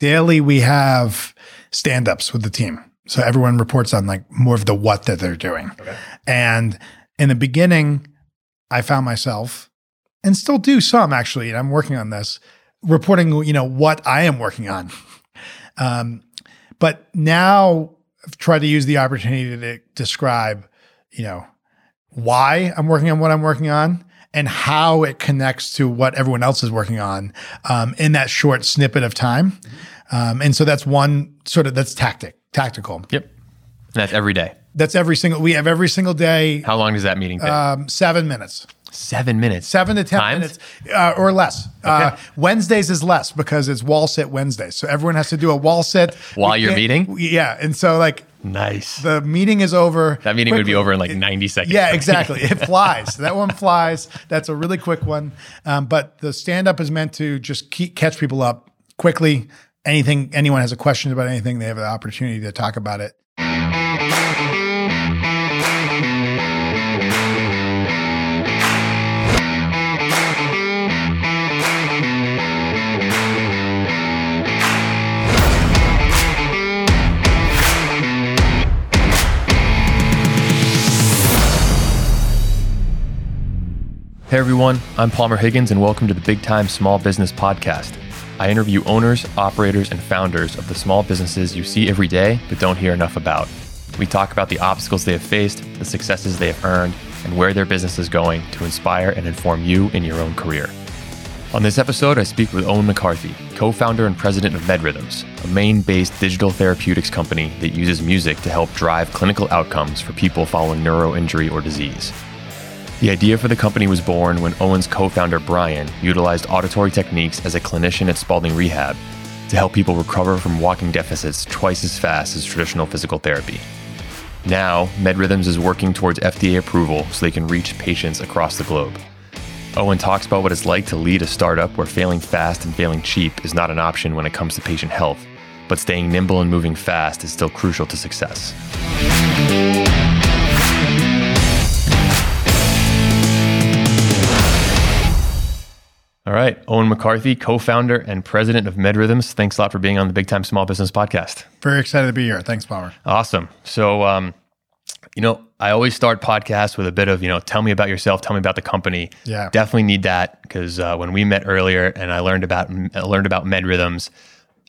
daily we have stand-ups with the team. So everyone reports on like more of the what that they're doing. Okay. And in the beginning, I found myself and still do some actually, and I'm working on this, reporting, you know, what I am working on. Um, but now I've tried to use the opportunity to describe, you know, why I'm working on what I'm working on and how it connects to what everyone else is working on um, in that short snippet of time. Um, and so that's one sort of that's tactic, tactical. Yep. And that's every day. That's every single. We have every single day. How long does that meeting take? Um, seven minutes, Seven minutes. seven to ten Times? minutes, uh, or less. Uh, Wednesdays is less because it's wall sit Wednesdays, so everyone has to do a wall sit While We you're meeting? Yeah, and so like Nice. the meeting is over. that meeting would be over in like 90 seconds. Yeah, exactly. It flies. that one flies. That's a really quick one. Um, but the stand up is meant to just keep, catch people up quickly. Anything, anyone has a question about anything, they have an opportunity to talk about it. Hey everyone, I'm Palmer Higgins, and welcome to the Big Time Small Business Podcast. I interview owners, operators, and founders of the small businesses you see every day but don't hear enough about. We talk about the obstacles they have faced, the successes they have earned, and where their business is going to inspire and inform you in your own career. On this episode, I speak with Owen McCarthy, co founder and president of MedRhythms, a Maine based digital therapeutics company that uses music to help drive clinical outcomes for people following neuroinjury or disease. The idea for the company was born when Owen's co founder Brian utilized auditory techniques as a clinician at Spaulding Rehab to help people recover from walking deficits twice as fast as traditional physical therapy. Now, MedRhythms is working towards FDA approval so they can reach patients across the globe. Owen talks about what it's like to lead a startup where failing fast and failing cheap is not an option when it comes to patient health, but staying nimble and moving fast is still crucial to success. All right, Owen McCarthy, co-founder and president of MedRhythms. Thanks a lot for being on the Big Time Small Business Podcast. Very excited to be here. Thanks, Palmer. Awesome. So, um, you know, I always start podcasts with a bit of, you know, tell me about yourself, tell me about the company. Yeah. definitely need that because uh, when we met earlier and I learned about I learned about MedRhythms,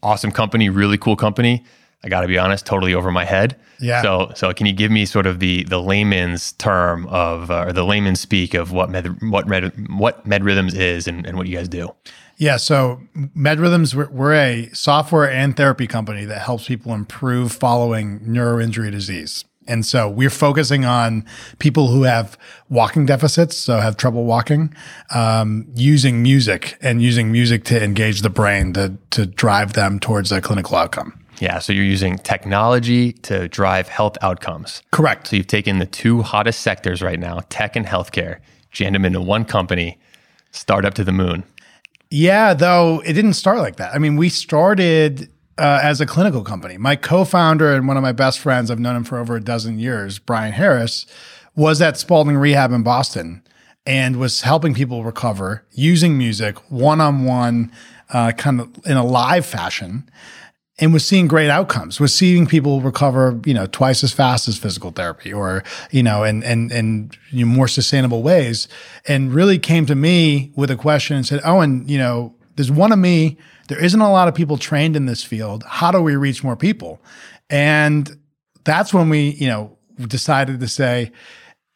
awesome company, really cool company. I got to be honest, totally over my head. Yeah. So, so can you give me sort of the the layman's term of uh, or the layman's speak of what med what med what MedRhythms is and, and what you guys do? Yeah. So MedRhythms, we're, we're a software and therapy company that helps people improve following neuroinjury disease. And so we're focusing on people who have walking deficits, so have trouble walking, um, using music and using music to engage the brain to, to drive them towards a clinical outcome. Yeah. So you're using technology to drive health outcomes. Correct. So you've taken the two hottest sectors right now, tech and healthcare, jammed them into one company, startup to the moon. Yeah, though it didn't start like that. I mean, we started uh, as a clinical company. My co-founder and one of my best friends, I've known him for over a dozen years, Brian Harris, was at Spaulding Rehab in Boston and was helping people recover using music one-on-one, uh, kind of in a live fashion. And was seeing great outcomes. Was seeing people recover, you know, twice as fast as physical therapy, or you know, and and and you know, more sustainable ways. And really came to me with a question and said, oh and you know, there's one of me. There isn't a lot of people trained in this field. How do we reach more people?" And that's when we, you know, decided to say,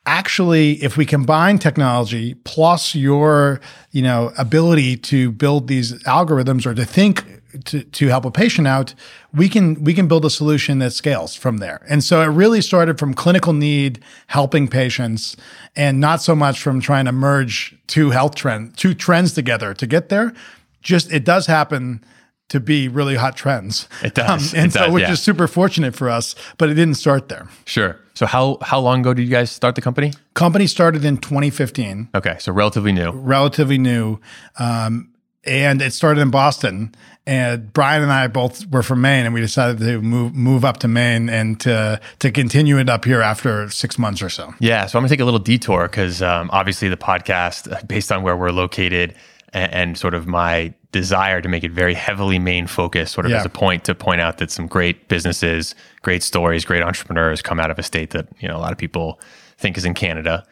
actually if we combine technology plus your you know ability to build these algorithms or to think to, to help a patient out we can we can build a solution that scales from there and so it really started from clinical need helping patients and not so much from trying to merge two health trend two trends together to get there just it does happen to be really hot trends It does. and It so does, which yeah. is super fortunate for us but it didn't start there Sure. So how how long ago did you guys start the company? company started in 2015 Okay, so relatively new. relatively new. Um, and it started in Boston. And Brian and I both were from Maine, and we decided to move move up to Maine and to to continue it up here after six months or so. Yeah, so I'm gonna take a little detour because um, obviously the podcast, uh, based on where we're located and, and sort of my desire to make it very heavily Maine focused, sort of Yeah. as a point to point out that some great businesses, great stories, great entrepreneurs come out of a state that you know a lot of people think is in Canada.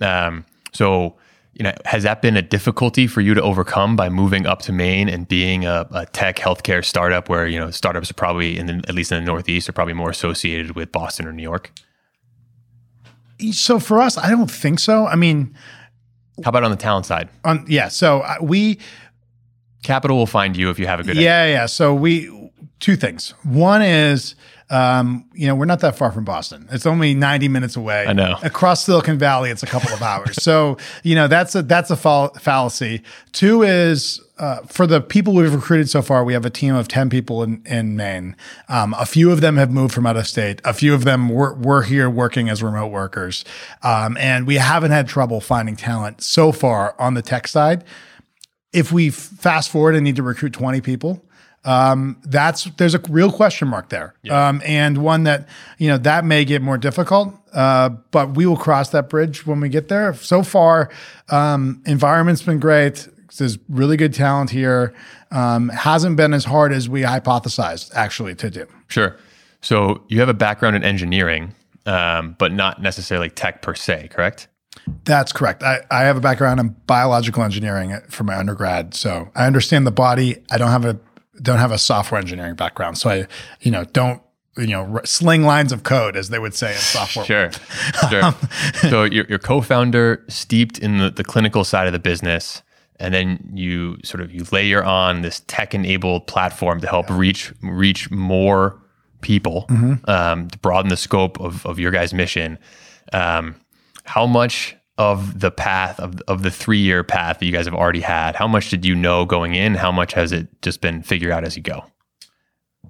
Um, so, you know, has that been a difficulty for you to overcome by moving up to Maine and being a, a tech healthcare startup, where you know startups are probably in the, at least in the Northeast are probably more associated with Boston or New York? So for us, I don't think so. I mean, How about on the talent side? on yeah. So uh, we Capital will find you if you have a good idea. Yeah, yeah. So we two things. One is, um, you know, we're not that far from Boston. It's only ninety minutes away. I know. Across Silicon Valley, it's a couple of hours. so you know, that's a that's a fall- fallacy. Two is. Uh, for the people we've recruited so far, we have a team of 10 people in, in Maine. Um, a few of them have moved from out of state. A few of them were, were here working as remote workers. Um, and we haven't had trouble finding talent so far on the tech side if we fast forward and need to recruit 20 people um, that's there's a real question mark there um, and one that you know that may get more difficult uh, but we will cross that bridge when we get there so far um, environment's been great there's really good talent here um, hasn't been as hard as we hypothesized actually to do Sure. So you have a background in engineering, um, but not necessarily tech per se, correct? That's correct. I, I have a background in biological engineering for my undergrad, so I understand the body. I don't have a don't have a software engineering background, so I you know don't you know r- sling lines of code as they would say in software. Sure. Sure. so you're, you're co-founder, steeped in the, the clinical side of the business, and then you sort of you layer on this tech-enabled platform to help reach reach more people, um, to broaden the scope of, of your guys' mission. Um, how much of the path of, of the three-year path that you guys have already had, how much did you know going in? How much has it just been figured out as you go?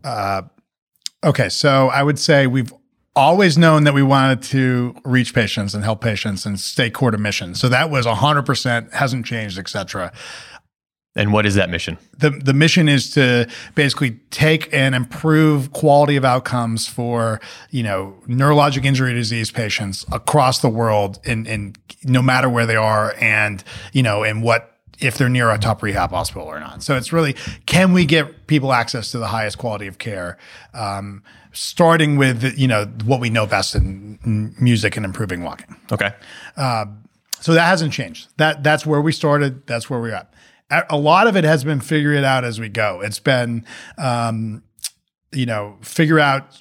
Uh, okay, so I would say we've always known that we wanted to reach patients and help patients and stay core to mission. So that was 100% hasn't changed, et cetera. And what is that mission? the the mission is to basically take and improve quality of outcomes for you know neurologic injury disease patients across the world in in no matter where they are and you know and what if they're near a top rehab hospital or not so it's really can we get people access to the highest quality of care um, starting with you know what we know best in, in music and improving walking Okay. so that hasn't changed. That that's where we started. That's where we're at. A lot of it has been figure it out as we go. It's been, um, you know, figure out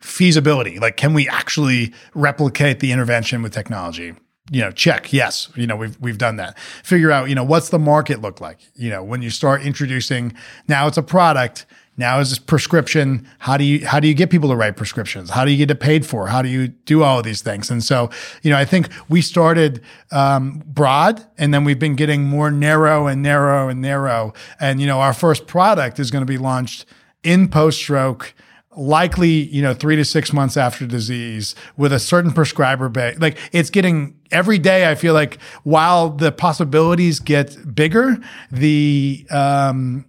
feasibility. Like, can we actually replicate the intervention with technology? You know, check. Yes, you know, we've we've done that. Figure out, you know, what's the market look like? You know, when you start introducing, now it's a product. Now is this prescription? How do you how do you get people to write prescriptions? How do you get it paid for? How do you do all of these things? And so, you know, I think we started um, broad, and then we've been getting more narrow and narrow and narrow. And you know, our first product is going to be launched in post stroke likely you know three to six months after disease with a certain prescriber base like it's getting every day i feel like while the possibilities get bigger the um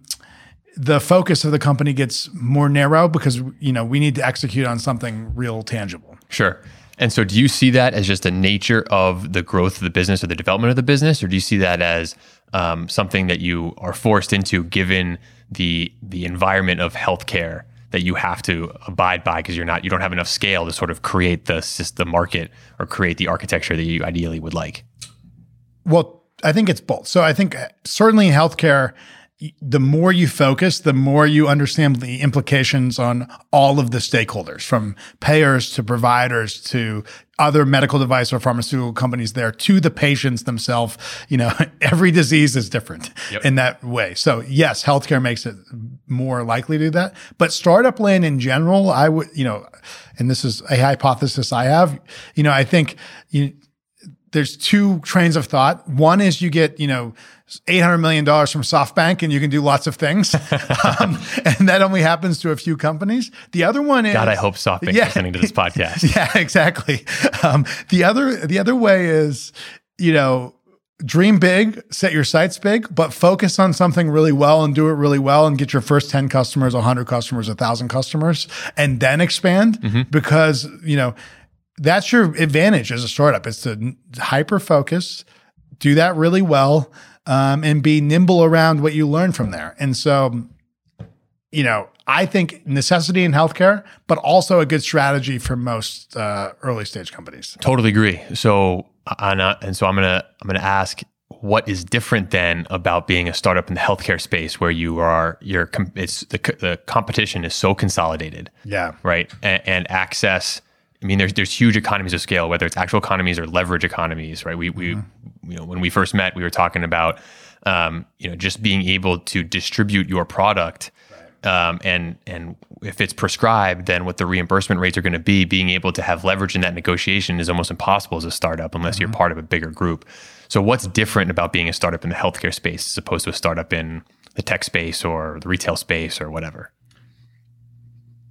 the focus of the company gets more narrow because you know we need to execute on something real tangible Sure. And so, do you see that as just a nature of the growth of the business or the development of the business, or do you see that as um, something that you are forced into given the the environment of healthcare that you have to abide by because you're not you don't have enough scale to sort of create the the market or create the architecture that you ideally would like? Well, I think it's both. So I think uh, certainly in healthcare, the more you focus, the more you understand the implications on all of the stakeholders, from payers to providers to other medical device or pharmaceutical companies there to the patients themselves. You know, every disease is different Yep. in that way. So yes, healthcare makes it more likely to do that. But startup land in general, I would, you know, and this is a hypothesis I have, you know, I think you, there's two trains of thought. One is you get, you know, $800 million from SoftBank and you can do lots of things. um, and that only happens to a few companies. The other one is God, I hope SoftBank Yeah. is listening to this podcast. yeah, exactly. Um, the other the other way is, you know, dream big, set your sights big, but focus on something really well and do it really well and get your first 10 customers, 100 customers, 1,000 customers, and then expand because, you know, that's your advantage as a startup is to hyper focus, do that really well. um, and be nimble around what you learn from there. And so, you know, I think necessity in healthcare, but also a good strategy for most uh, early stage companies. Totally agree. So, and so I'm gonna I'm gonna ask what is different then about being a startup in the healthcare space where you are you're it's the the competition is so consolidated. Yeah. Right. And, and access. I mean, there's there's huge economies of scale, whether it's actual economies or leverage economies. Right. We we mm-hmm. you know when we first met, we were talking about um, you know just being able to distribute your product um, and and if it's prescribed, then what the reimbursement rates are going to be, being able to have leverage in that negotiation is almost impossible as a startup unless mm-hmm. you're part of a bigger group. So, what's different about being a startup in the healthcare space as opposed to a startup in the tech space or the retail space or whatever?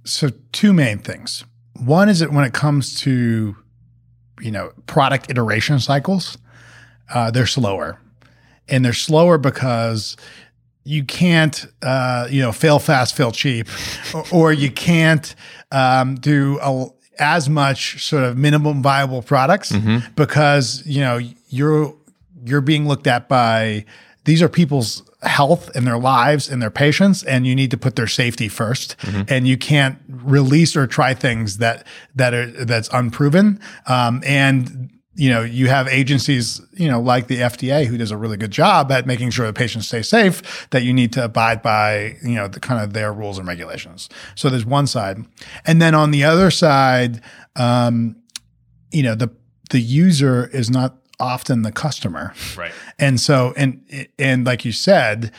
So, two main things. One is that when it comes to you know product iteration cycles, uh, they're slower, and they're slower because you can't, uh, you know, fail fast, fail cheap, or, or you can't um, do a, as much sort of minimum viable products mm-hmm. because you know you're you're being looked at by these are people's health and their lives and their patients and you need to put their safety 1st mm-hmm. and you can't release or try things that that are that's unproven um, and you know, you have agencies, you know, like the FDA who does a really good job at making sure the patients stay safe, that you need to abide by, you know, the kind of their rules and regulations. So there's one side. And then on the other side, um, you know, the the user is not often the customer. Right. And so and and like you said,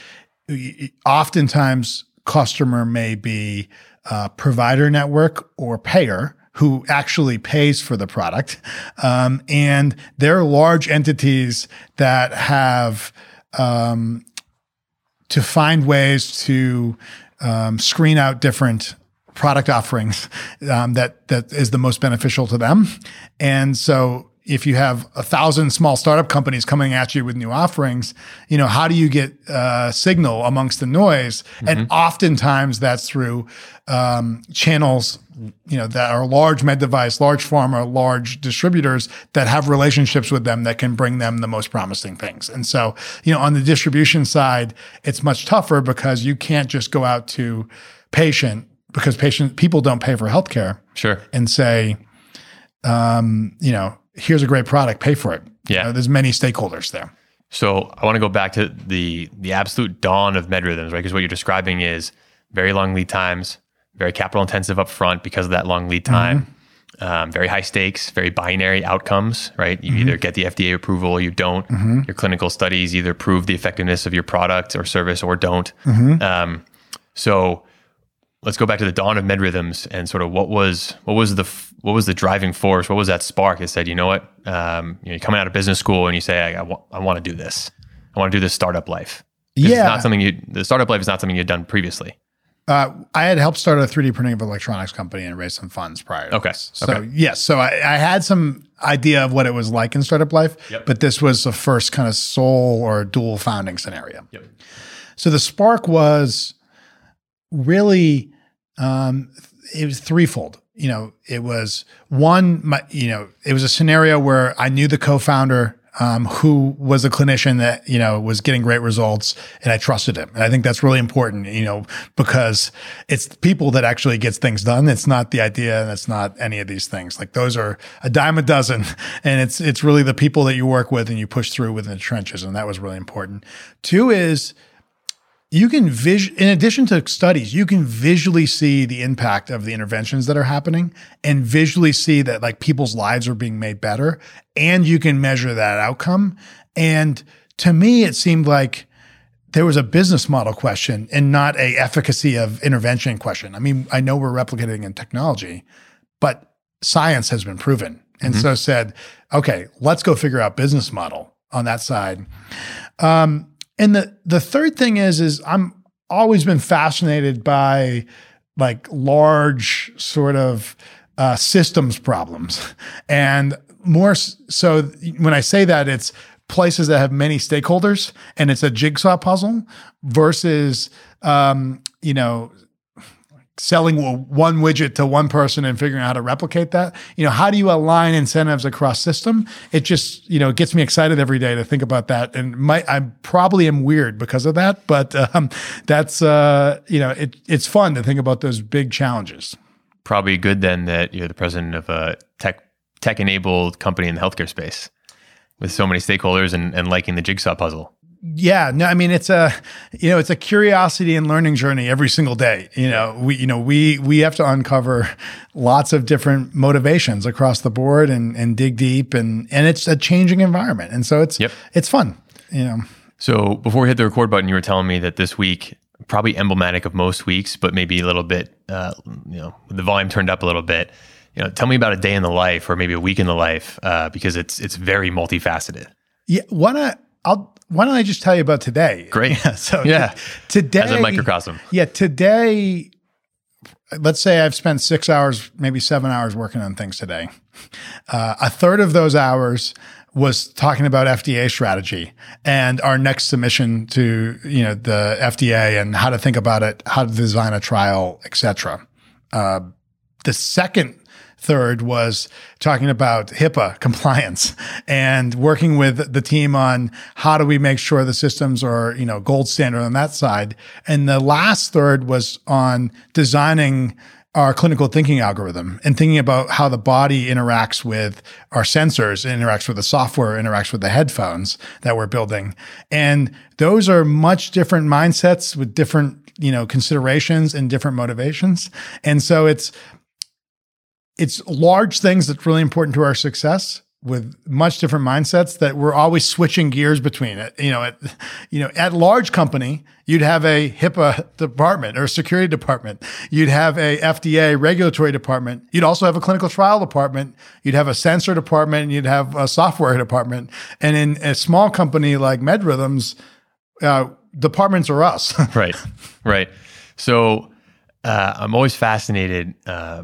oftentimes customer may be provider network or payer who actually pays for the product. Um, and they're large entities that have um, to find ways to um, screen out different product offerings um, that that is the most beneficial to them. And so if you have a thousand small startup companies coming at you with new offerings, you know, how do you get uh, signal amongst the noise? Mm-hmm. And oftentimes that's through um, channels, you know, that are large med device, large pharma, large distributors that have relationships with them that can bring them the most promising things. And so, you know, on the distribution side, it's much tougher because you can't just go out to patient because patient people don't pay for healthcare. Sure. And say, um, you know, here's a great product, pay for it. Yeah. You know, there's many stakeholders there. So I want to go back to the the absolute dawn of MedRhythms, right? Because what you're describing is very long lead times, very capital intensive upfront because of that long lead time. Mm-hmm. Um, very high stakes, very binary outcomes, right? You mm-hmm. either get the FDA approval or you don't. Mm-hmm. Your clinical studies either prove the effectiveness of your product or service or don't. Mm-hmm. Um, so let's go back to the dawn of MedRhythms and sort of what was what was the what was the driving force? What was that spark that said, you know what, um, you know, you're coming out of business school and you say, I, I, I want to do this. I want to do this startup life. Yeah, it's not something you. The startup life is not something you'd done previously. Uh, I had helped start a 3D printing of electronics company and raise some funds prior. okay. So okay. yes, so I, I, had some idea of what it was like in startup life, yep. but this was the first kind of sole or dual founding scenario. Yep. So the spark was really um, it was threefold. You know, it was one, my, you know, it was a scenario where I knew the co-founder um, who was a clinician that you know was getting great results, and I trusted him. And I think that's really important, you know, because it's people that actually gets things done. It's not the idea, and it's not any of these things. Like those are a dime a dozen, and it's it's really the people that you work with and you push through within the trenches, and that was really important. Two is you can vis in addition to studies you can visually see the impact of the interventions that are happening and visually see that like people's lives are being made better and you can measure that outcome. And to me it seemed like there was a business model question and not a efficacy of intervention question. I mean i know we're replicating in technology but science has been proven. And mm-hmm. so said okay let's go figure out business model on that side. Um, and the the third thing is is I'm always been fascinated by like large sort of uh, systems problems, and more so when I say that it's places that have many stakeholders and it's a jigsaw puzzle versus um, you know selling one widget to one person and figuring out how to replicate that. You know, how do you align incentives across system? It just, you know, gets me excited every day to think about that. And my, I probably am weird because of that, but um, that's, uh, you know, it, it's fun to think about those big challenges. Probably good then that you're the president of a tech tech enabled company in the healthcare space with so many stakeholders and, and liking the jigsaw puzzle yeah no i mean it's a you know it's a curiosity and learning journey every single day. You know we you know we we have to uncover lots of different motivations across the board and and dig deep and and it's a changing environment. And so it's yep. it's fun you know. So before we hit the record button you were telling me that this week probably emblematic of most weeks but maybe a little bit uh, you know the volume turned up a little bit. You know tell me about a day in the life or maybe a week in the life uh, because it's it's very multifaceted. Yeah wanna I'll why don't I just tell you about today? Great. Yeah, so yeah, t- today as a microcosm. Yeah, today. Let's say I've spent six hours, maybe seven hours working on things today. Uh, a third of those hours was talking about FDA strategy and our next submission to you know the FDA and how to think about it, how to design a trial, etc. Uh, the second Third was talking about HIPAA compliance and working with the team on how do we make sure the systems are, you know, gold standard on that side. And the last third was on designing our clinical thinking algorithm and thinking about how the body interacts with our sensors, interacts with the software, interacts with the headphones that we're building. And those are much different mindsets with different you know considerations and different motivations and so it's it's large things that's really important to our success with much different mindsets that we're always switching gears between it. You know, at, you know, at large company, you'd have a HIPAA department or security department. You'd have a FDA regulatory department. You'd also have a clinical trial department. You'd have a sensor department. You'd have a software department. And in a small company like MedRhythms, uh, departments are us. right, right. So uh, I'm always fascinated. Uh,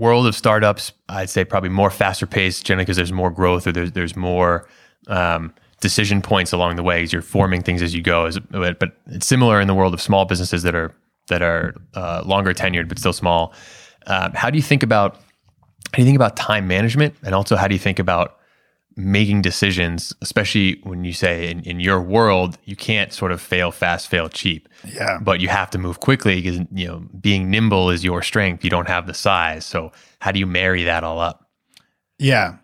world of startups, I'd say probably more faster paced, generally because there's more growth or there's there's more um, decision points along the way. As you're forming things as you go. As, but it's similar in the world of small businesses that are that are uh, longer tenured but still small. Uh, how do you think about how do you think about time management, and also how do you think about making decisions, especially when you say in, in your world, you can't sort of fail fast, fail cheap. Yeah. But you have to move quickly because, you know, being nimble is your strength. You don't have the size. So how do you marry that all up? Yeah.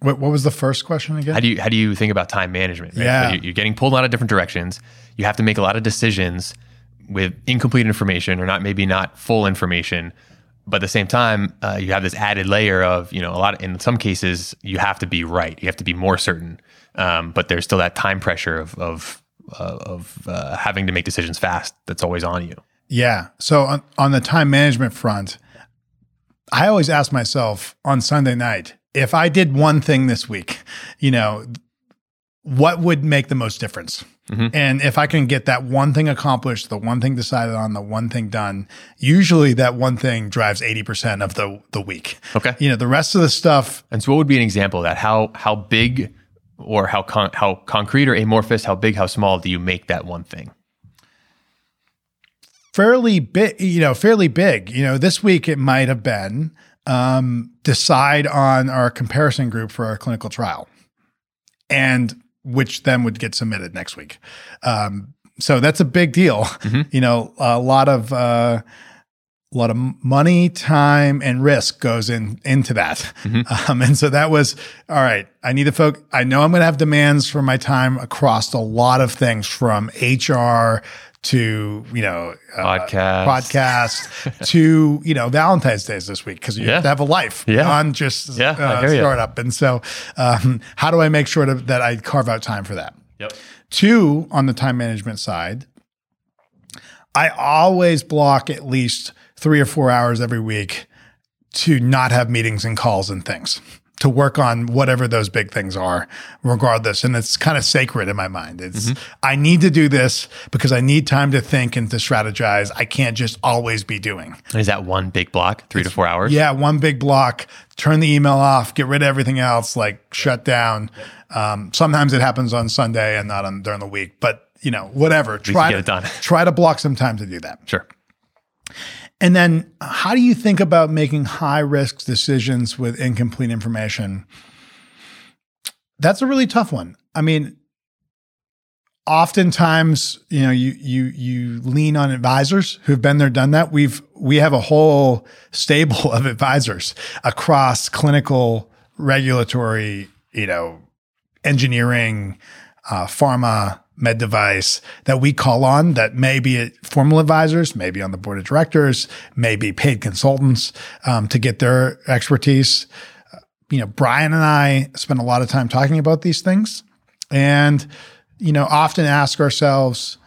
What, what was the first question again? How do you how do you think about time management? Right? Yeah. you're getting pulled a lot of different directions. You have to make a lot of decisions with incomplete information or not maybe not full information but at the same time, uh, you have this added layer of you know a lot. Of, in some cases, you have to be right. You have to be more certain. Um, but there's still that time pressure of of uh, of uh, having to make decisions fast. That's always on you. Yeah. So on, on the time management front, I always ask myself on Sunday night if I did one thing this week, you know, what would make the most difference? Mm-hmm. And if I can get that one thing accomplished, the one thing decided on, the one thing done, usually that one thing drives 80% of the the week. Okay. You know, the rest of the stuff. And so what would be an example of that? How how big or how con- how concrete or amorphous, how big, how small do you make that one thing? Fairly big, you know, fairly big. You know, this week it might have been um, decide on our comparison group for our clinical trial. And which then would get submitted next week. Um, so that's a big deal. Mm-hmm. You know, a lot of uh, a lot of money, time, and risk goes in into that. Mm-hmm. Um, and so that was all right. I need to focus. I know I'm going to have demands for my time across a lot of things, from HR to you know podcast uh, podcast to you know Valentine's Days this week because you yeah. have to have a life yeah. beyond just yeah, uh, startup. And so, um, how do I make sure to, that I carve out time for that? Yep. Two on the time management side, I always block at least three or four hours every week to not have meetings and calls and things to work on whatever those big things are, regardless. And it's kind of sacred in my mind. It's mm-hmm. I need to do this because I need time to think and to strategize. I can't just always be doing. Is that one big block, three it's, to four hours? Yeah, one big block. Turn the email off, get rid of everything else, like shut down. Um, sometimes it happens on Sunday and not on during the week, but you know, whatever. Try to, get it done. try to block some time to do that. Sure. And then how do you think about making high risk decisions with incomplete information? That's a really tough one. I mean, oftentimes, you know, you you you lean on advisors who've been there, done that. We've we have a whole stable of advisors across clinical, regulatory, you know, engineering, uh, pharma, med device that we call on that may be formal advisors, maybe on the board of directors, maybe paid consultants um, to get their expertise. Uh, you know, Brian and I spend a lot of time talking about these things and, you know, often ask ourselves,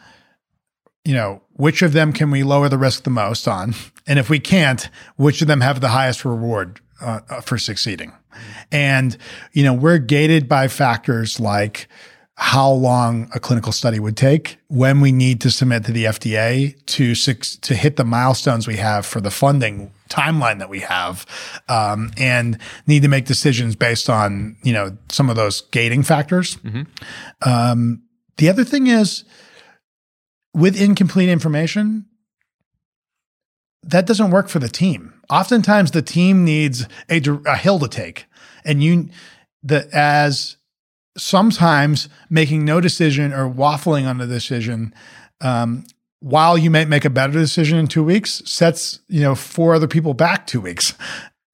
you know, which of them can we lower the risk the most on? And if we can't, which of them have the highest reward uh, uh for succeeding? And, you know, we're gated by factors like, how long a clinical study would take, when we need to submit to the FDA to six, to hit the milestones we have for the funding timeline that we have, um, and need to make decisions based on you know some of those gating factors. Mm-hmm. Um, the other thing is with incomplete information, that doesn't work for the team. Oftentimes, the team needs a, a hill to take, and you the as sometimes making no decision or waffling on a decision um, while you may make a better decision in two weeks sets you know four other people back two weeks.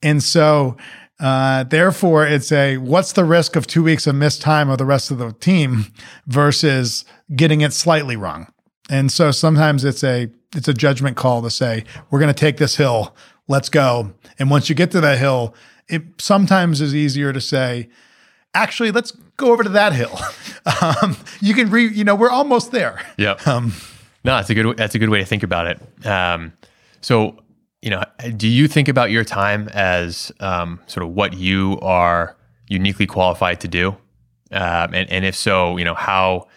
And so uh, therefore it's a what's the risk of two weeks of missed time of the rest of the team versus getting it slightly wrong? And so sometimes it's a it's a judgment call to say we're going to take this hill let's go. And once you get to that hill it sometimes is easier to say actually, let's go over to that hill. Um, you can re, you know, we're almost there. Yeah. Um, no, that's a good, that's a good way to think about it. Um, so, you know, do you think about your time as um, sort of what you are uniquely qualified to do? Um, and, and if so, you know, how,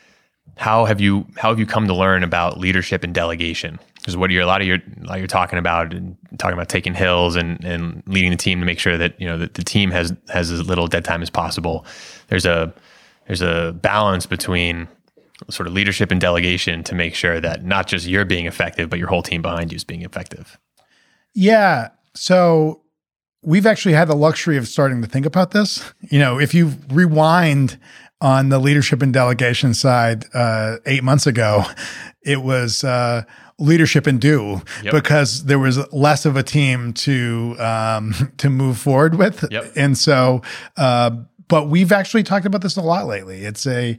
how have you, how have you come to learn about leadership and delegation? Because what you're a lot of your like you're talking about and talking about taking hills and and leading the team to make sure that you know that the team has has as little dead time as possible. There's a there's a balance between sort of leadership and delegation to make sure that not just you're being effective, but your whole team behind you is being effective. Yeah. So we've actually had the luxury of starting to think about this. You know, if you rewind on the leadership and delegation side uh, eight months ago, it was uh, leadership and do yep. because there was less of a team to um, to move forward with, yep. and so. Uh, but we've actually talked about this a lot lately. It's a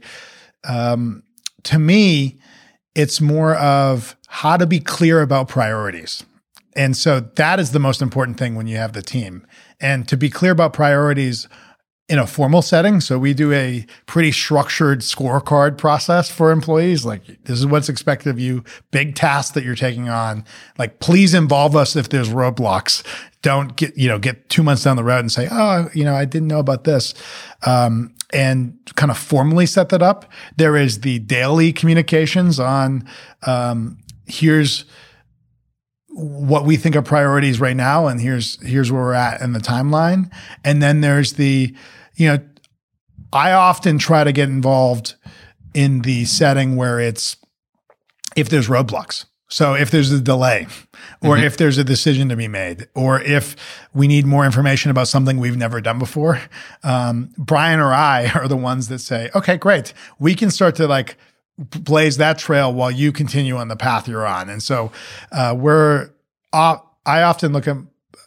um, to me, it's more of how to be clear about priorities. And so that is the most important thing when you have the team. And to be clear about priorities in a formal setting. So we do a pretty structured scorecard process for employees. Like this is what's expected of you, big tasks that you're taking on. Like please involve us if there's roadblocks. Don't get, you know, get two months down the road and say, oh, you know, I didn't know about this. Um, and kind of formally set that up. There is the daily communications on um, here's what we think are priorities right now and here's here's where we're at in the timeline and then there's the you know, I often try to get involved in the setting where it's if there's roadblocks. So if there's a delay or mm-hmm. if there's a decision to be made or if we need more information about something we've never done before, um, Brian or I are the ones that say, okay, great. We can start to like blaze that trail while you continue on the path you're on. And so uh, we're, uh, I often look at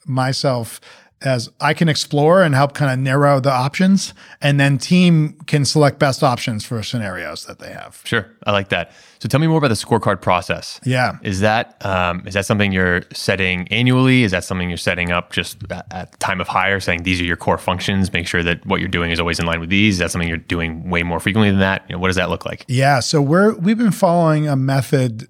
myself as I can explore and help kind of narrow the options, and then team can select best options for scenarios that they have. Sure, I like that. So tell me more about the scorecard process. Yeah, is that um, is that something you're setting annually? Is that something you're setting up just at, at time of hire, saying these are your core functions? Make sure that what you're doing is always in line with these. Is that something you're doing way more frequently than that? You know, what does that look like? Yeah, so we're we've been following a method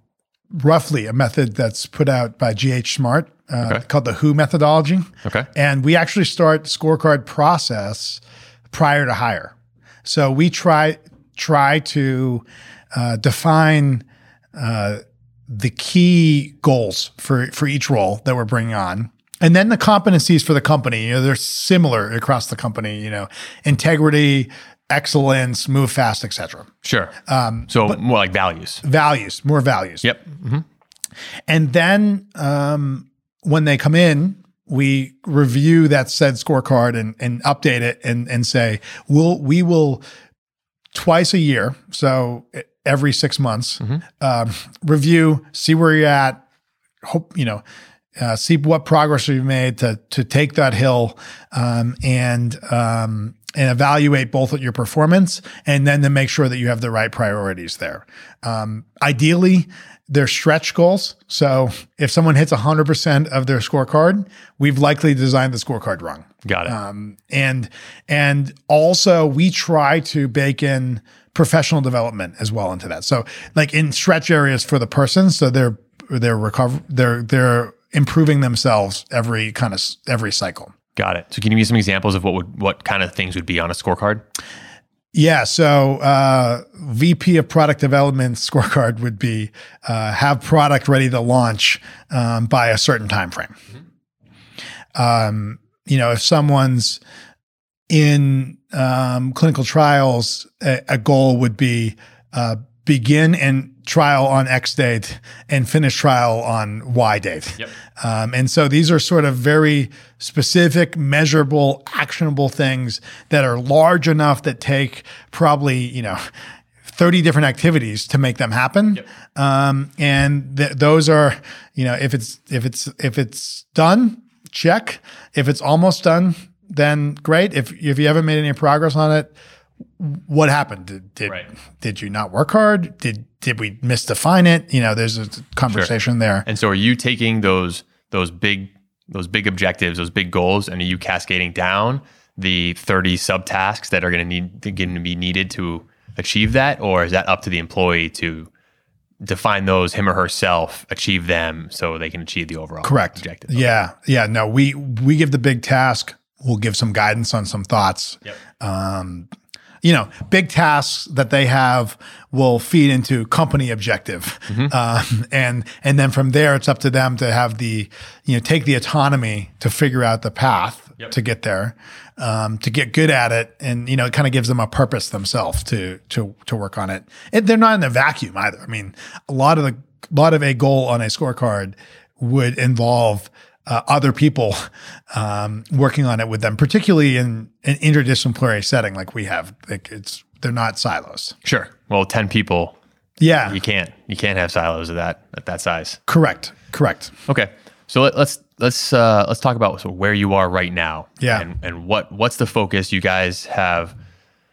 roughly a method that's put out by GH Smart uh, okay. called the Who methodology. Okay. And we actually start scorecard process prior to hire. So we try try to uh, define uh, the key goals for for each role that we're bringing on. And then the competencies for the company, you know, they're similar across the company, you know, integrity, excellence, move fast, etc. Sure. Um, so more like values. Values, more values. Yep. Mm-hmm. And then um, when they come in, we review that said scorecard and, and update it and, and say, we'll, we will twice a year. So every six months, um, review, see where you're at, hope, you know, uh, see what progress you've made to, to take that hill, um, and, um, and evaluate both your performance and then to make sure that you have the right priorities there. Um, ideally, they're stretch goals. So if someone hits 100% of their scorecard, we've likely designed the scorecard wrong. Got it. Um, and and also we try to bake in professional development as well into that. So like in stretch areas for the person, so they're they're recover they're they're improving themselves every kind of every cycle. Got it. So can you give me some examples of what would what kind of things would be on a scorecard? Yeah. So, uh, VP of product development scorecard would be uh, have product ready to launch um, by a certain time frame. Um, you know, if someone's in um, clinical trials, a, a goal would be uh, begin and trial on X date and finish trial on Y date. Yep. Um, and so these are sort of very specific, measurable, actionable things that are large enough that take probably, you know, 30 different activities to make them happen. Um, and th- those are, you know, if it's, if it's, if it's done, check. If it's almost done, then great. If, if you haven't made any progress on it, what happened? Did did, Right. did you not work hard? Did did we misdefine it? You know, there's a conversation there. And so are you taking those those big those big objectives, those big goals, and are you cascading down the 30 subtasks that are going to need going to be needed to achieve that, or is that up to the employee to define those him or herself, achieve them, so they can achieve the overall Correct. objective? Yeah, yeah. No, we we give the big task. We'll give some guidance on some thoughts. Yep. Um, you know, big tasks that they have will feed into company objective, um, and and then from there, it's up to them to have the you know take the autonomy to figure out the path Yep. to get there, um, to get good at it, and you know, it kind of gives them a purpose themselves to to to work on it. And they're not in a vacuum either. I mean, a lot of the a lot of a goal on a scorecard would involve uh, other people um, working on it with them, particularly in an interdisciplinary setting like we have. Like it's they're not silos. Sure. Well, 10 people, Yeah, you can't you can't have silos of that at that size. correct, correct. Okay, so let, let's let's uh, let's talk about of where you are right now. Yeah. and, and what what's the focus? You guys have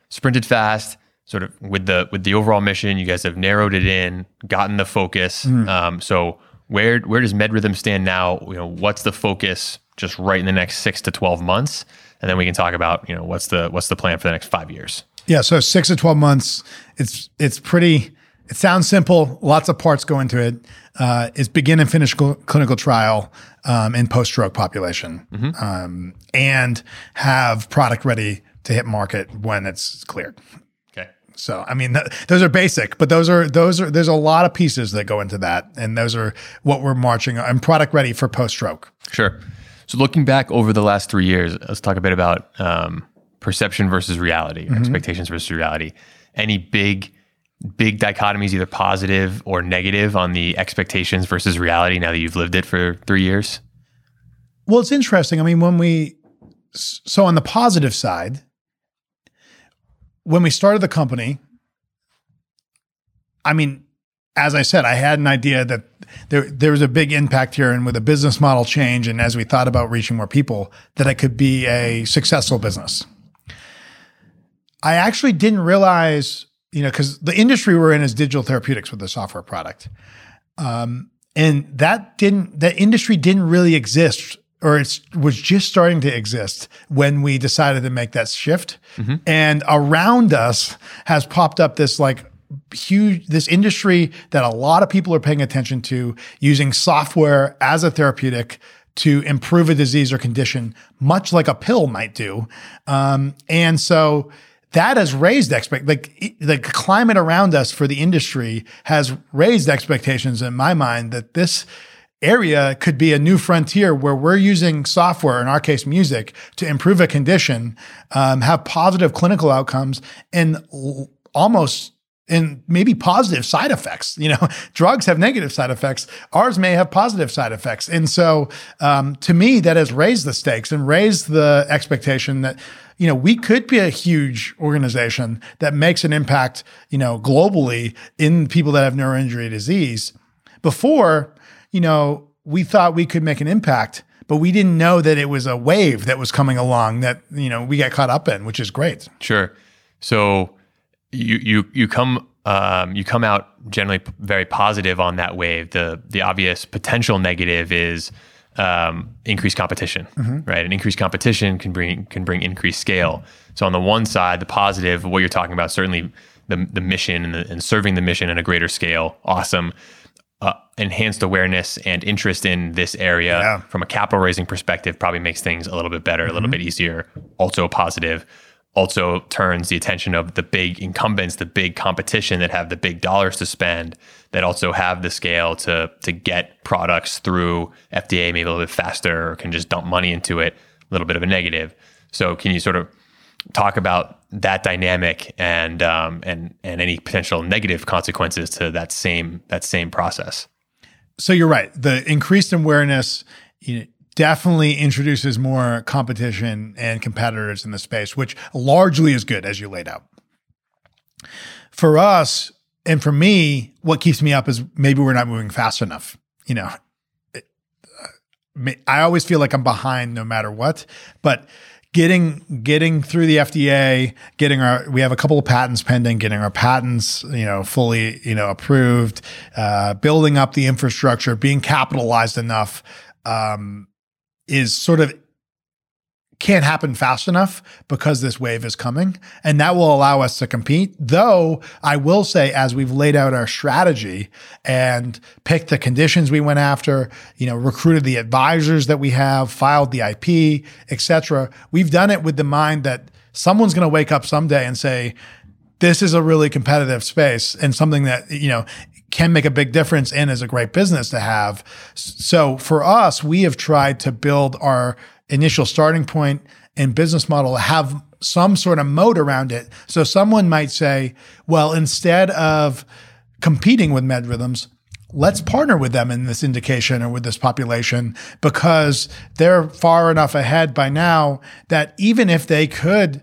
sprinted fast, sort of with the with the overall mission. You guys have narrowed it in, gotten the focus. Mm. Um, so where where does MedRhythm stand now? You know, what's the focus just right in the next six to twelve months, and then we can talk about you know what's the what's the plan for the next five years. Yeah, so six to twelve months. It's it's pretty. It sounds simple. Lots of parts go into it. Uh, it's begin and finish cl- clinical trial um, in post stroke population, um, and have product ready to hit market when it's cleared. So I mean, th- those are basic, but those are those are there's a lot of pieces that go into that, and those are what we're marching on. And product ready for post stroke. Sure. So looking back over the last three years, let's talk a bit about um, perception versus reality, or expectations versus reality. Any big, big dichotomies, either positive or negative, on the expectations versus reality now that you've lived it for three years? Well, it's interesting. I mean, when we, so on the positive side, when we started the company, I mean, as I said, I had an idea that there there was a big impact here, and with a business model change, and as we thought about reaching more people, that it could be a successful business. I actually didn't realize, you know, because the industry we're in is digital therapeutics with the software product um, and that didn't that industry didn't really exist or it was just starting to exist when we decided to make that shift. And around us has popped up this like huge this industry that a lot of people are paying attention to using software as a therapeutic to improve a disease or condition much like a pill might do. Um, and so that has raised expect like the climate around us for the industry has raised expectations in my mind that this area could be a new frontier where we're using software in our case music to improve a condition um, have positive clinical outcomes and l- almost and maybe positive side effects. You know, drugs have negative side effects. Ours may have positive side effects. And so, um, to me, that has raised the stakes and raised the expectation that, you know, we could be a huge organization that makes an impact, you know, globally in people that have neuroinjury disease. Before, you know, we thought we could make an impact, but we didn't know that it was a wave that was coming along that, you know, we got caught up in, which is great. Sure. So, you you you come um, you come out generally p- very positive on that wave. The the obvious potential negative is um, increased competition, right? And increased competition can bring can bring increased scale. So on the one side, the positive, what you're talking about, certainly the the mission and, the, and serving the mission in a greater scale, awesome. Uh, enhanced awareness and interest in this area Yeah. from a capital raising perspective probably makes things a little bit better, a little bit easier. Also positive also turns the attention of the big incumbents, the big competition that have the big dollars to spend, that also have the scale to to get products through FDA maybe a little bit faster, or can just dump money into it. A little bit of a negative. So, can you sort of talk about that dynamic and um, and and any potential negative consequences to that same that same process? So you're right. The increased awareness you know, definitely introduces more competition and competitors in the space, which largely is good as you laid out. For us and for me, what keeps me up is maybe we're not moving fast enough. You know, uh, I always feel like I'm behind no matter what, but getting getting through the FDA, getting our we have a couple of patents pending, getting our patents you know fully you know approved, uh, building up the infrastructure, being capitalized enough um, is sort of can't happen fast enough because this wave is coming and that will allow us to compete though i will say as we've laid out our strategy and picked the conditions we went after you know recruited the advisors that we have filed the ip etc we've done it with the mind that someone's going to wake up someday and say this is a really competitive space and something that you know can make a big difference and is a great business to have. So for us, we have tried to build our initial starting point and business model have some sort of moat around it. So someone might say, well, instead of competing with MedRhythms, let's partner with them in this indication or with this population because they're far enough ahead by now that even if they could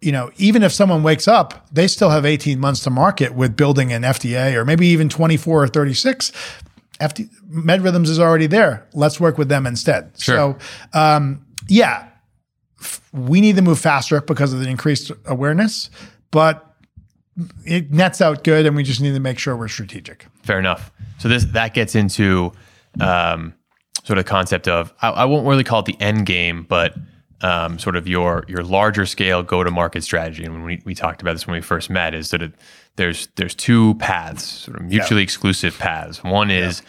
you know, even if someone wakes up, they still have 18 months to market with building an FDA or maybe even 24 or 36. FD, MedRhythms is already there. Let's work with them instead. Sure. So, um, yeah, f- we need to move faster because of the increased awareness, but it nets out good, and we just need to make sure we're strategic. Fair enough. So this that gets into um, sort of the concept of I, I won't really call it the end game, but um, sort of your your larger scale go to market strategy. And when we, we talked about this when we first met, is that of there's there's two paths, sort of mutually exclusive paths. One is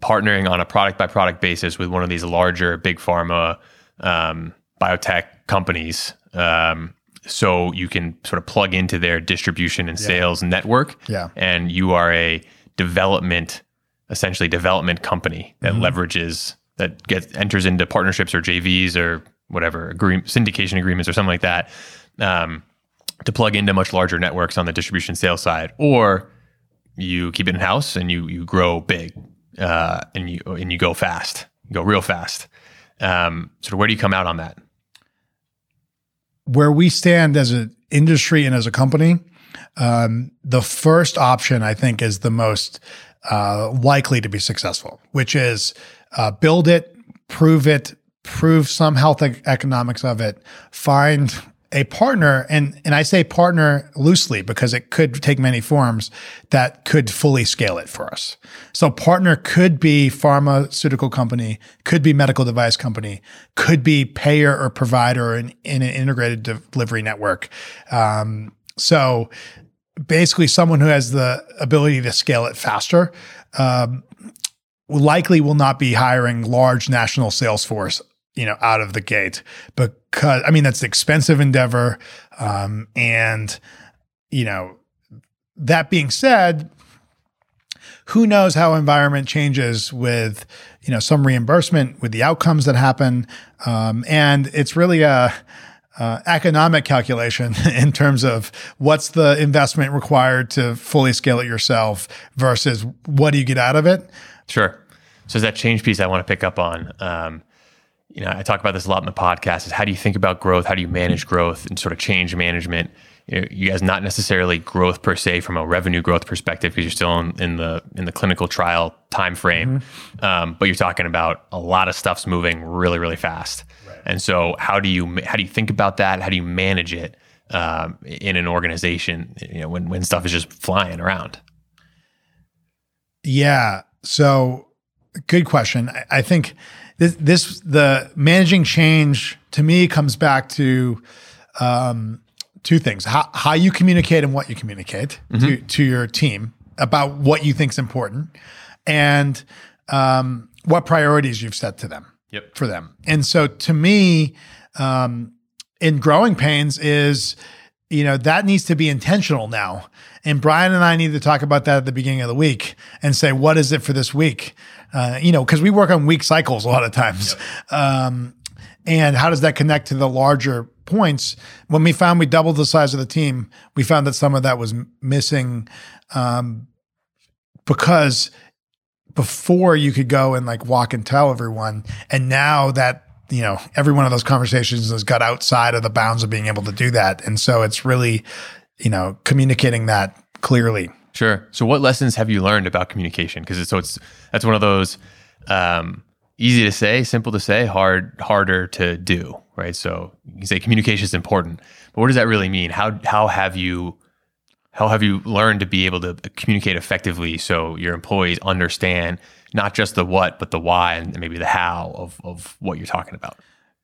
partnering on a product by product basis with one of these larger big pharma um, biotech companies. Um, so you can sort of plug into their distribution and sales network. Yeah. And you are a development, essentially development company that leverages that gets enters into partnerships or JVs or whatever agree, syndication agreements or something like that um, to plug into much larger networks on the distribution sales side, or you keep it in house and you you grow big uh, and you and you go fast, you go real fast. Um, so where do you come out on that? where we stand as an industry and as a company, um, the first option I think is the most uh, likely to be successful, which is uh, build it, prove it, prove some health ec- economics of it, find a partner, and and I say partner loosely because it could take many forms that could fully scale it for us. So partner could be pharmaceutical company, could be medical device company, could be payer or provider in, in an integrated delivery network. Um, so basically, someone who has the ability to scale it faster. Um, likely will not be hiring large national sales force you know out of the gate because i mean that's an expensive endeavor um, and you know that being said who knows how environment changes with you know some reimbursement with the outcomes that happen um, and it's really a uh, economic calculation in terms of what's the investment required to fully scale it yourself versus what do you get out of it. Sure. So is that change piece I want to pick up on. Um, you know, I talk about this a lot in the podcast. Is how do you think about growth? How do you manage growth and sort of change management? You, know, you guys not necessarily growth per se from a revenue growth perspective because you're still in, in, the in the clinical trial time frame, mm-hmm. um, but you're talking about a lot of stuff's moving really really fast. Right. And so, how do you how do you think about that? How do you manage it um, in an organization? You know, when when stuff is just flying around. Yeah. So, good question. I, I think this, this the managing change to me comes back to um, two things: how how you communicate and what you communicate mm-hmm. to to your team about what you think is important, and um, what priorities you've set to them yep. for them. And so, to me, um, in growing pains is you know that needs to be intentional now and brian and i need to talk about that at the beginning of the week and say what is it for this week uh, you know because we work on week cycles a lot of times yep. um, and how does that connect to the larger points when we found we doubled the size of the team we found that some of that was missing um, because before you could go and like walk and tell everyone and now that you know, every one of those conversations has got outside of the bounds of being able to do that. And so it's really, you know, communicating that clearly. Sure. So what lessons have you learned about communication? Because so it's that's one of those um, easy to say, simple to say, hard harder to do, right? So you say communication is important, but what does that really mean? How how have you how have you learned to be able to communicate effectively so your employees understand not just the what, but the why and maybe the how of, of what you're talking about?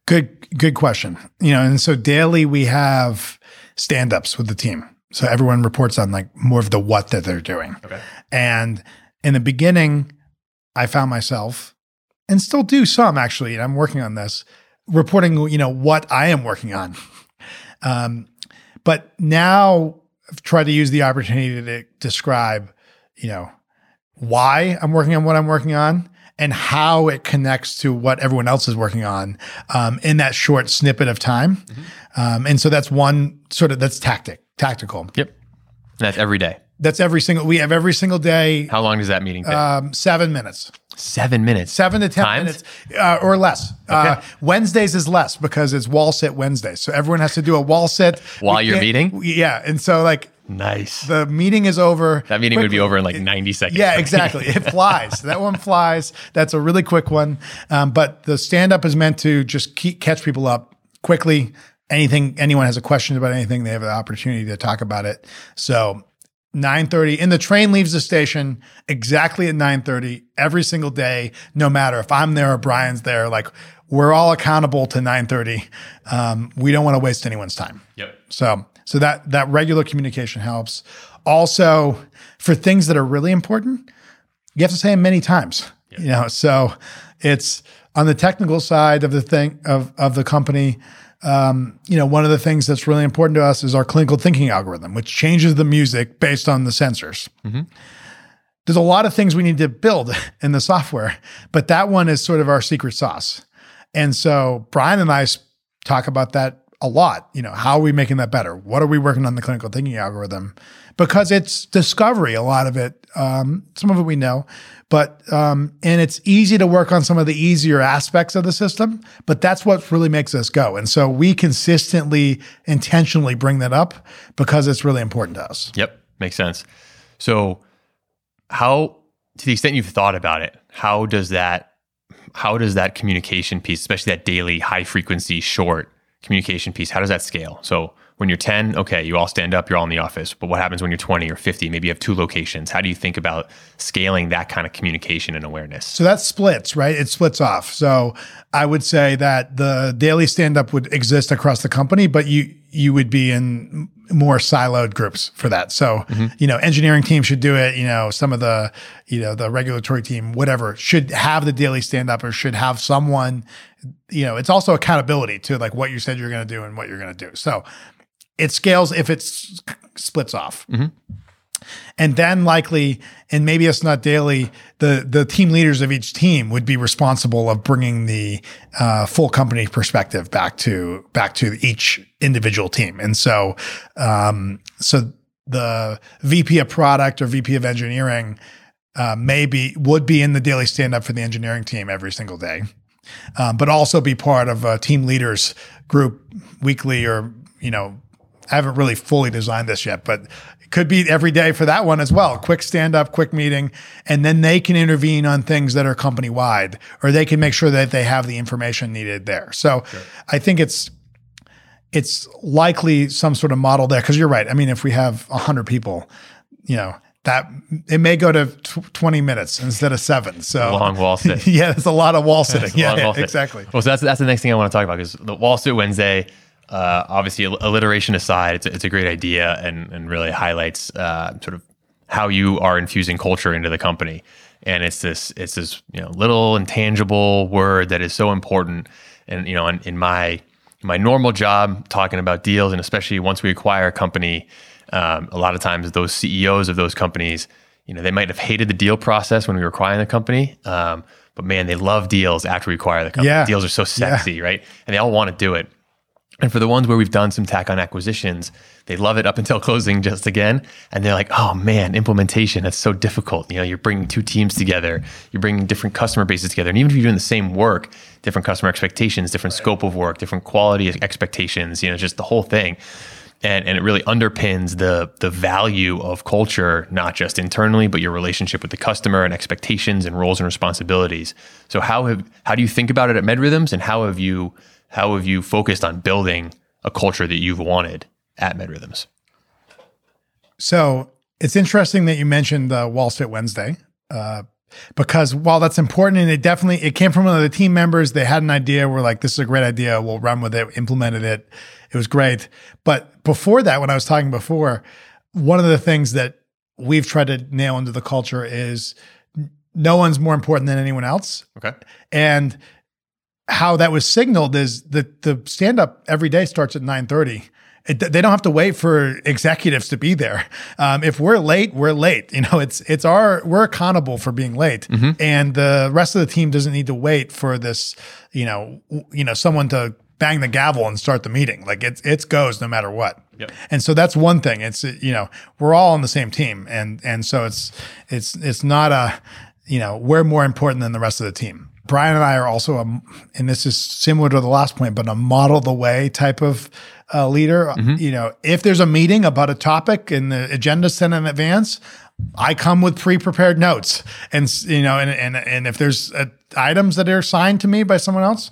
Good, good question. You know, and so daily we have stand ups with the team. So everyone reports on like more of the what that they're doing. Okay. And in the beginning, I found myself and still do some actually, and I'm working on this, reporting, you know, what I am working on. Um, but now I've tried to use the opportunity to describe, you know, why I'm working on what I'm working on and how it connects to what everyone else is working on um, in that short snippet of time. Mm-hmm. Um, and so that's one sort of that's tactic, tactical. Yep. That's every day. That's every single. We have every single day. How long does that meeting take? Um, seven minutes. Seven minutes. Seven to ten minutes, uh, or less. Uh, okay. Uh, Wednesdays is less because it's wall sit Wednesday, so everyone has to do a wall sit while you're meeting. Yeah, and so like Nice. The meeting is over. That meeting quickly. would be over in like 90 seconds. Yeah, exactly. it flies. That one flies. That's a really quick one. Um, but the stand up is meant to just keep, catch people up quickly. Anything, anyone has a question about anything, they have an opportunity to talk about it. So 9:30 and the train leaves the station exactly at 9:30 every single day no matter if I'm there or Brian's there like we're all accountable to 9:30 um, we don't want to waste anyone's time yep so so that that regular communication helps. Also, for things that are really important, you have to say them many times. You know, so it's on the technical side of the thing of of the company. Um, you know, one of the things that's really important to us is our clinical thinking algorithm, which changes the music based on the sensors. Mm-hmm. There's a lot of things we need to build in the software, but that one is sort of our secret sauce. And so Brian and I talk about that a lot. You know, how are we making that better? What are we working on the clinical thinking algorithm? Because it's discovery, a lot of it. Um, some of it we know, but um, and it's easy to work on some of the easier aspects of the system. But that's what really makes us go. And so we consistently, intentionally bring that up because it's really important to us. Yep, makes sense. So, how, to the extent you've thought about it, how does that, how does that communication piece, especially that daily high frequency short communication piece, how does that scale? So when you're 10, okay, you all stand up, you're all in the office. But what happens when you're 20 or 50? Maybe you have two locations. How do you think about scaling that kind of communication and awareness? So that splits, right? It splits off. So I would say that the daily stand up would exist across the company, but you you would be in more siloed groups for that. So, mm-hmm. you know, engineering team should do it, you know, some of the, you know, the regulatory team, whatever, should have the daily stand up or should have someone, you know, it's also accountability to like what you said you're going to do and what you're going to do. So, it scales if it splits off. Mm-hmm. And then likely and maybe it's not daily the the team leaders of each team would be responsible of bringing the uh, full company perspective back to back to each individual team. And so um, so the vp of product or vp of engineering uh, maybe would be in the daily stand up for the engineering team every single day. Um, but also be part of a team leaders group weekly or you know I haven't really fully designed this yet, but could be every day for that one as well. Quick stand up, quick meeting, and then they can intervene on things that are company wide, or they can make sure that they have the information needed there. So sure. I think it's it's likely some sort of model there because you're right. I mean, if we have hundred people, you know, that it may go to tw- 20 minutes instead of seven. So long wall sit. yeah, it's a lot of wall sitting. yeah, yeah exactly. Well, so that's that's the next thing I want to talk about because the Wall Sit Wednesday. Uh, obviously, alliteration aside, it's a, it's a great idea and and really highlights uh, sort of how you are infusing culture into the company. And it's this it's this you know little intangible word that is so important. And you know, in, in my my normal job, talking about deals, and especially once we acquire a company, um, a lot of times those CEOs of those companies, you know, they might have hated the deal process when we were acquiring the company. Um, but man, they love deals after we acquire the company. Yeah. Deals are so sexy, yeah. right? And they all want to do it. And for the ones where we've done some tack on acquisitions, they love it up until closing just again. And they're like, oh man, implementation, that's so difficult. You know, you're bringing two teams together, you're bringing different customer bases together. And even if you're doing the same work, different customer expectations, different scope of work, different quality expectations, you know, just the whole thing. And, and it really underpins the the value of culture, not just internally, but your relationship with the customer and expectations and roles and responsibilities. So how have how do you think about it at MedRhythms and how have you how have you focused on building a culture that you've wanted at MedRhythms? So it's interesting that you mentioned the Wall Sit Wednesday. Uh, because while that's important and it definitely it came from one of the team members they had an idea we're like this is a great idea we'll run with it implemented it it was great but before that when i was talking before one of the things that we've tried to nail into the culture is no one's more important than anyone else okay and how that was signaled is that the stand up every day starts at 9:30. they don't have to wait for executives to be there. Um, if we're late, we're late. You know, it's it's our we're accountable for being late, mm-hmm. and the rest of the team doesn't need to wait for this. You know, you know, someone to bang the gavel and start the meeting. Like it's it goes no matter what. Yep. And so that's one thing. It's you know we're all on the same team, and and so it's it's it's not a you know we're more important than the rest of the team. Brian and I are also a, and this is similar to the last point, but a model the way type of uh, leader. Mm-hmm. You know, if there's a meeting about a topic and the agenda sent in advance, I come with pre-prepared notes, and you know, and and and if there's uh, items that are assigned to me by someone else,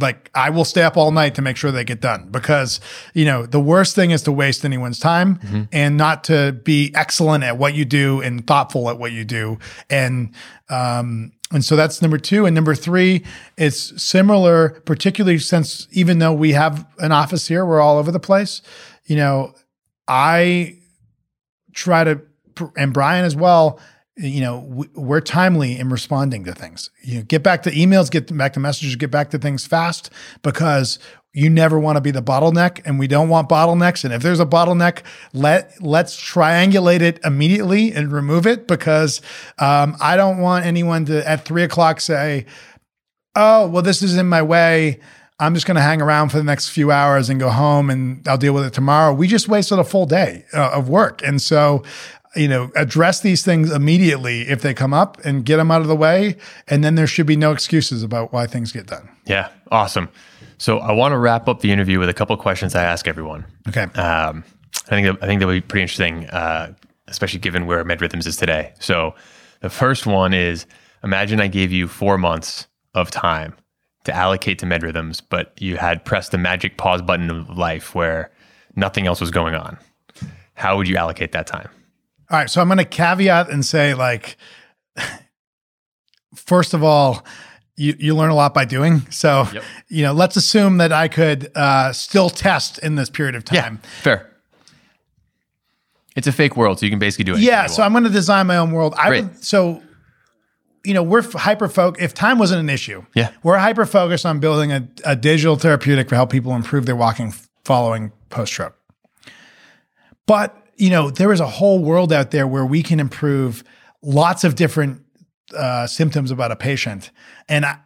like I will stay up all night to make sure they get done because you know the worst thing is to waste anyone's time mm-hmm. and not to be excellent at what you do and thoughtful at what you do and um and so that's number two. And number three it's similar particularly since even though we have an office here we're all over the place you know I try to and Brian as well you know we're timely in responding to things. You know, get back to emails get back to messages get back to things fast because you never want to be the bottleneck and we don't want bottlenecks and if there's a bottleneck let let's triangulate it immediately and remove it because um, i don't want anyone to at three o'clock say oh well this is in my way i'm just going to hang around for the next few hours and go home and i'll deal with it tomorrow we just wasted a full day uh, of work and so you know, address these things immediately if they come up and get them out of the way. And then there should be no excuses about why things get done. Yeah. Awesome. So I want to wrap up the interview with a couple of questions I ask everyone. Okay. Um, I think that, I think that would be pretty interesting, uh, especially given where MedRhythms is today. So the first one is imagine I gave you four months of time to allocate to MedRhythms, but you had pressed the magic pause button of life where nothing else was going on. How would you allocate that time? All right. So I'm going to caveat and say, like, first of all, you, you learn a lot by doing. So, yep. you know, let's assume that I could uh, still test in this period of time. Yeah, fair. It's a fake world, so you can basically do anything. Yeah, so I'm going to design my own world. I Great. would so you know, we're hyper focused. If time wasn't an issue, yeah, we're hyper focused on building a, a digital therapeutic to help people improve their walking following post stroke. But you know, there is a whole world out there where we can improve lots of different uh, symptoms about a patient, and I,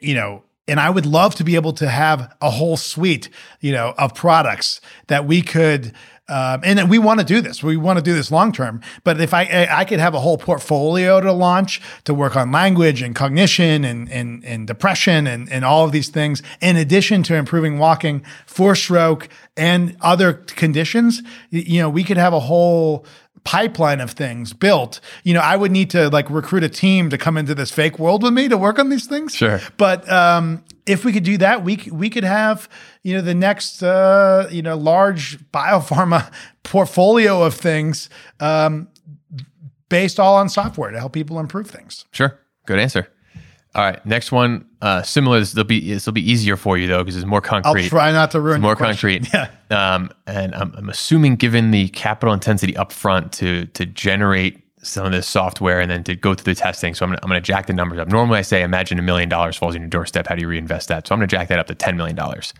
you know, and I would love to be able to have a whole suite, you know, of products that we could. Um, and we want to do this. We want to do this long term. But if I I could have a whole portfolio to launch to work on language and cognition and and, and depression and, and all of these things, in addition to improving walking for stroke and other conditions, you know, we could have a whole pipeline of things built. You know, I would need to like recruit a team to come into this fake world with me to work on these things. Sure. But um, if we could do that, we we could have you know the next uh, you know large biopharma portfolio of things um, based all on software to help people improve things. Sure. Good answer. All right, next one. Uh, similar. This will be this will be easier for you though because it's more concrete. I'll try not to ruin It's more concrete. Yeah. Um, and I'm, I'm assuming, given the capital intensity upfront to to generate some of this software and then to go through the testing, so I'm gonna, I'm going to jack the numbers up. Normally, I say imagine a million dollars falls on your doorstep. How do you reinvest that? So I'm going to jack that up to ten million dollars.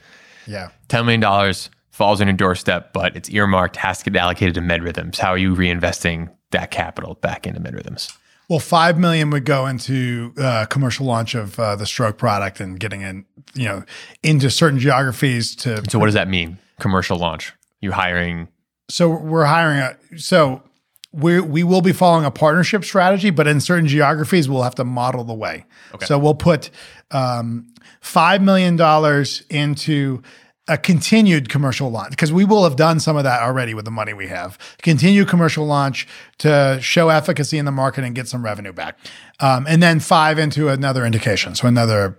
Yeah. $10 million falls on your doorstep, but it's earmarked, has to get allocated to MedRhythms. How are you reinvesting that capital back into MedRhythms? Well, five million would go into uh, commercial launch of uh, the stroke product and getting in, you know, into certain geographies to. So what does that mean? Commercial launch. You hiring? So we're hiring a. So we we will be following a partnership strategy, but in certain geographies, we'll have to model the way. Okay. So we'll put um, five million dollars into a continued commercial launch because we will have done some of that already with the money we have. Continue commercial launch to show efficacy in the market and get some revenue back, um, and then five into another indication, so another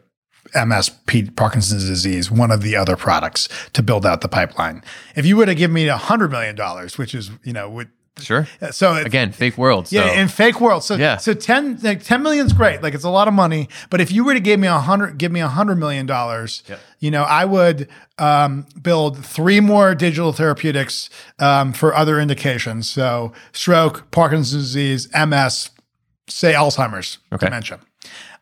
MS, Parkinson's disease, one of the other products to build out the pipeline. If you were to give me a hundred million dollars, which is you know would Sure. so Again, fake world. So. yeah, in fake world. So Yeah. so 10 like 10 million is great. Like it's a lot of money, but if you were to give me a 100 give me a 100 million dollars, Yep. you know, I would um, build three more digital therapeutics um, for other indications. So stroke, Parkinson's disease, MS, say Alzheimer's, Okay. dementia.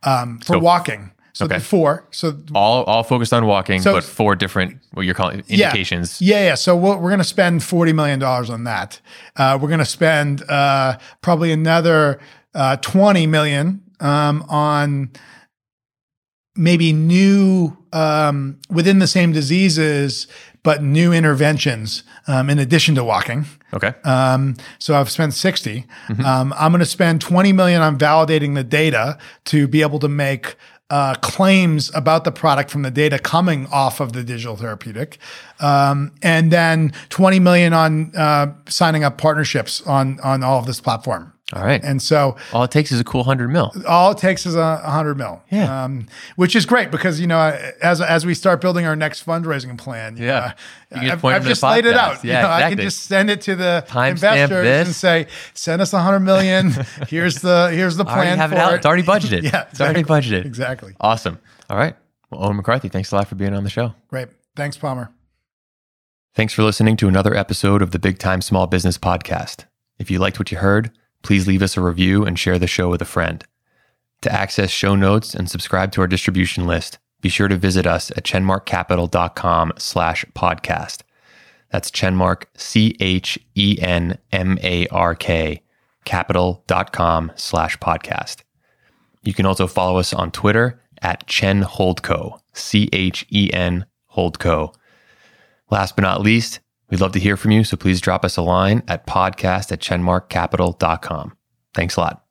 Um, for So- walking. So Okay. four. So all all focused on walking, So- but four different what you're calling Yeah. indications. Yeah, yeah. So we'll, we're going to spend forty million dollars on that. Uh, we're going to spend uh, probably another uh, twenty million um, on maybe new um, within the same diseases, but new interventions um, in addition to walking. Okay. Um, so I've spent 60. Um, I'm going to spend 20 million on validating the data to be able to make uh, claims about the product from the data coming off of the digital therapeutic, um, and then 20 million on uh, signing up partnerships on on all of this platform. All right. And so all it takes is a cool hundred mil. all it takes is a, hundred mil. Yeah. Um, which is great because, you know, as, as we start building our next fundraising plan, you Yeah. know, You can I've, I've just laid it out. You Yeah, know, I can just send it to the Timestamp investors and say, send us a hundred million. here's the, here's the plan have for it out. it. It's already budgeted. Yeah, It's already budgeted. Exactly. Awesome. All right. Well, Owen McCarthy, thanks a lot for being on the show. Great. Thanks, Palmer. Thanks for listening to another episode of the Big Time Small Business Podcast. If you liked what you heard, please leave us a review and share the show with a friend. To access show notes and subscribe to our distribution list, be sure to visit us at chenmarkcapital.com slash podcast. That's Chenmark, C H E N M A R K, capital.com slash podcast. You can also follow us on Twitter at Chen Holdco, C H E N Holdco. Last but not least, we'd love to hear from you, so please drop us a line at podcast at chenmarkcapital.com. Thanks a lot.